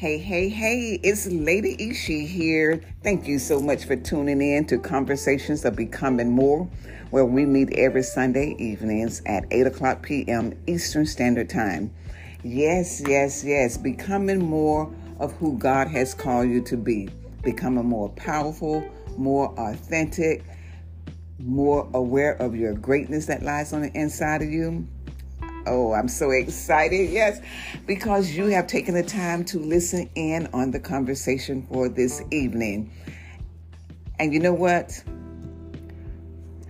Hey, hey, hey, it's Lady Ishi here. Thank you so much for tuning in to Conversations of Becoming More, where we meet every Sunday evenings at 8 o'clock p.m. Eastern Standard Time. Yes, yes, yes, becoming more of who God has called you to be, becoming more powerful, more authentic, more aware of your greatness that lies on the inside of you Oh, I'm so excited. Yes, because you have taken the time to listen in on the conversation for this evening. And you know what?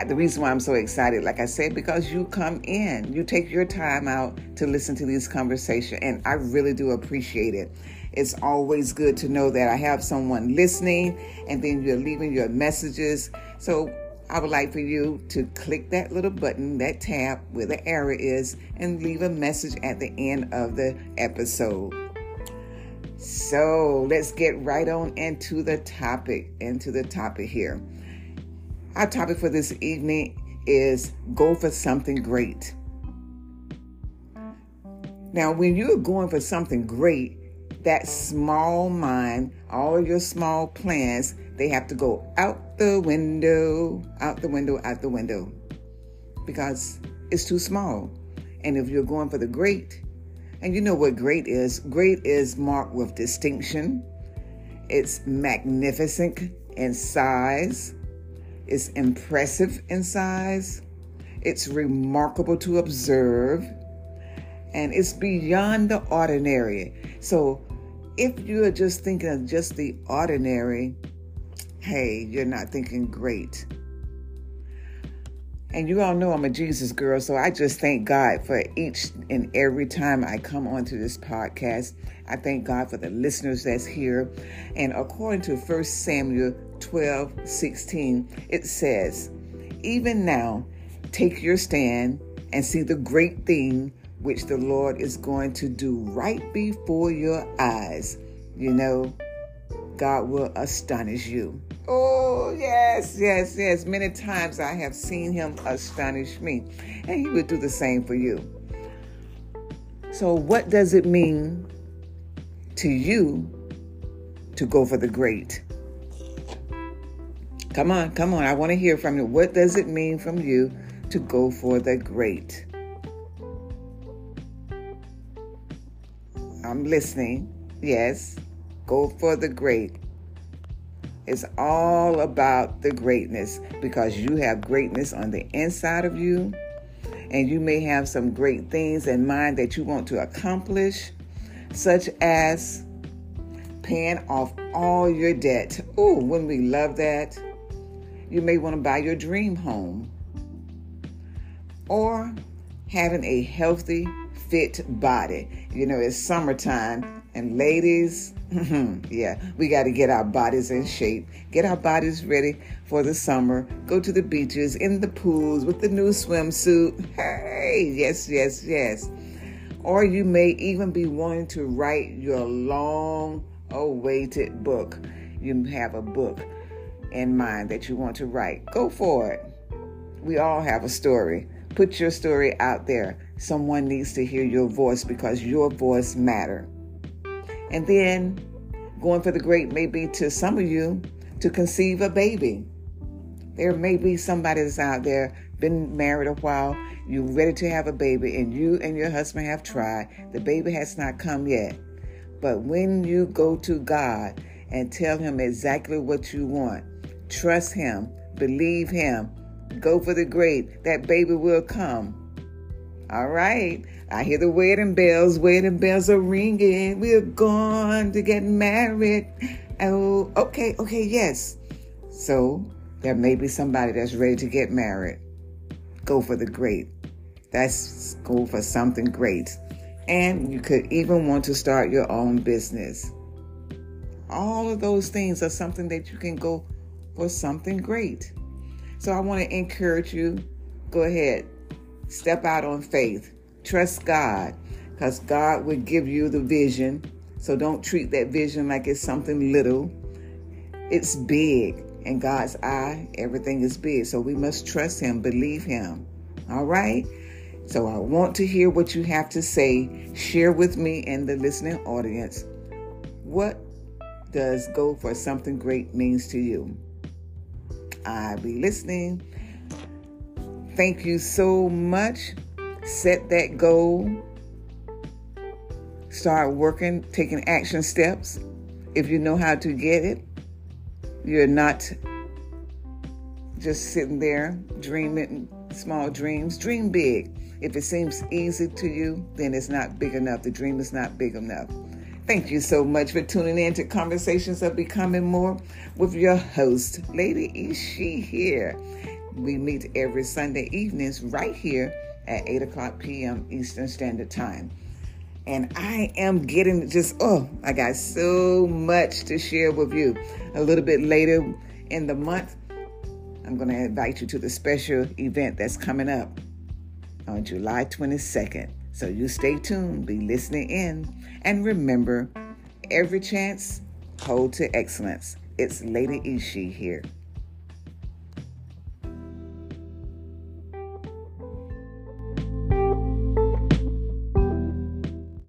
The reason why I'm so excited, like I said, because you come in, you take your time out to listen to these conversations, and I really do appreciate it. It's always good to know that I have someone listening, and then you're leaving your messages. So I would like for you to click that little button, that tab where the arrow is, and leave a message at the end of the episode. So let's get right on into the topic, into the topic here. Our topic for this evening is go for something great. Now, when you're going for something great, that small mind, all your small plans, they have to go out the window, out the window, out the window. Because it's too small. And if you're going for the great, and you know what great is? Great is marked with distinction, it's magnificent in size, it's impressive in size, it's remarkable to observe, and it's beyond the ordinary. So if you're just thinking of just the ordinary, hey, you're not thinking great. And you all know I'm a Jesus girl, so I just thank God for each and every time I come onto this podcast. I thank God for the listeners that's here. And according to 1 Samuel 12 16, it says, Even now, take your stand and see the great thing which the Lord is going to do right before your eyes. You know, God will astonish you. Oh, yes, yes, yes. Many times I have seen him astonish me, and he would do the same for you. So, what does it mean to you to go for the great? Come on, come on. I want to hear from you. What does it mean from you to go for the great? I'm listening. Yes, go for the great. It's all about the greatness because you have greatness on the inside of you, and you may have some great things in mind that you want to accomplish, such as paying off all your debt. Oh, wouldn't we love that? You may want to buy your dream home or having a healthy, fit body. You know, it's summertime, and ladies, yeah, we got to get our bodies in shape, get our bodies ready for the summer, go to the beaches, in the pools with the new swimsuit. Hey, yes, yes, yes. Or you may even be wanting to write your long awaited book. You have a book in mind that you want to write. Go for it. We all have a story. Put your story out there. Someone needs to hear your voice because your voice matter. And then going for the great may be to some of you to conceive a baby. There may be somebody that's out there, been married a while, you're ready to have a baby, and you and your husband have tried. The baby has not come yet. But when you go to God and tell Him exactly what you want, trust Him, believe Him, go for the great, that baby will come. All right. I hear the wedding bells. Wedding bells are ringing. We're going to get married. Oh, okay, okay, yes. So there may be somebody that's ready to get married. Go for the great. That's go for something great. And you could even want to start your own business. All of those things are something that you can go for something great. So I want to encourage you go ahead, Step out on faith. Trust God because God will give you the vision. So don't treat that vision like it's something little. It's big. In God's eye, everything is big. So we must trust Him, believe Him. All right? So I want to hear what you have to say. Share with me and the listening audience What does go for something great means to you? I'll be listening. Thank you so much. Set that goal. Start working, taking action steps. If you know how to get it, you're not just sitting there dreaming small dreams. Dream big. If it seems easy to you, then it's not big enough. The dream is not big enough. Thank you so much for tuning in to Conversations of Becoming More with your host, Lady Ishi here. We meet every Sunday evenings right here at 8 o'clock p.m. Eastern Standard Time. And I am getting just, oh, I got so much to share with you. A little bit later in the month, I'm going to invite you to the special event that's coming up on July 22nd. So you stay tuned, be listening in, and remember every chance, hold to excellence. It's Lady Ishi here.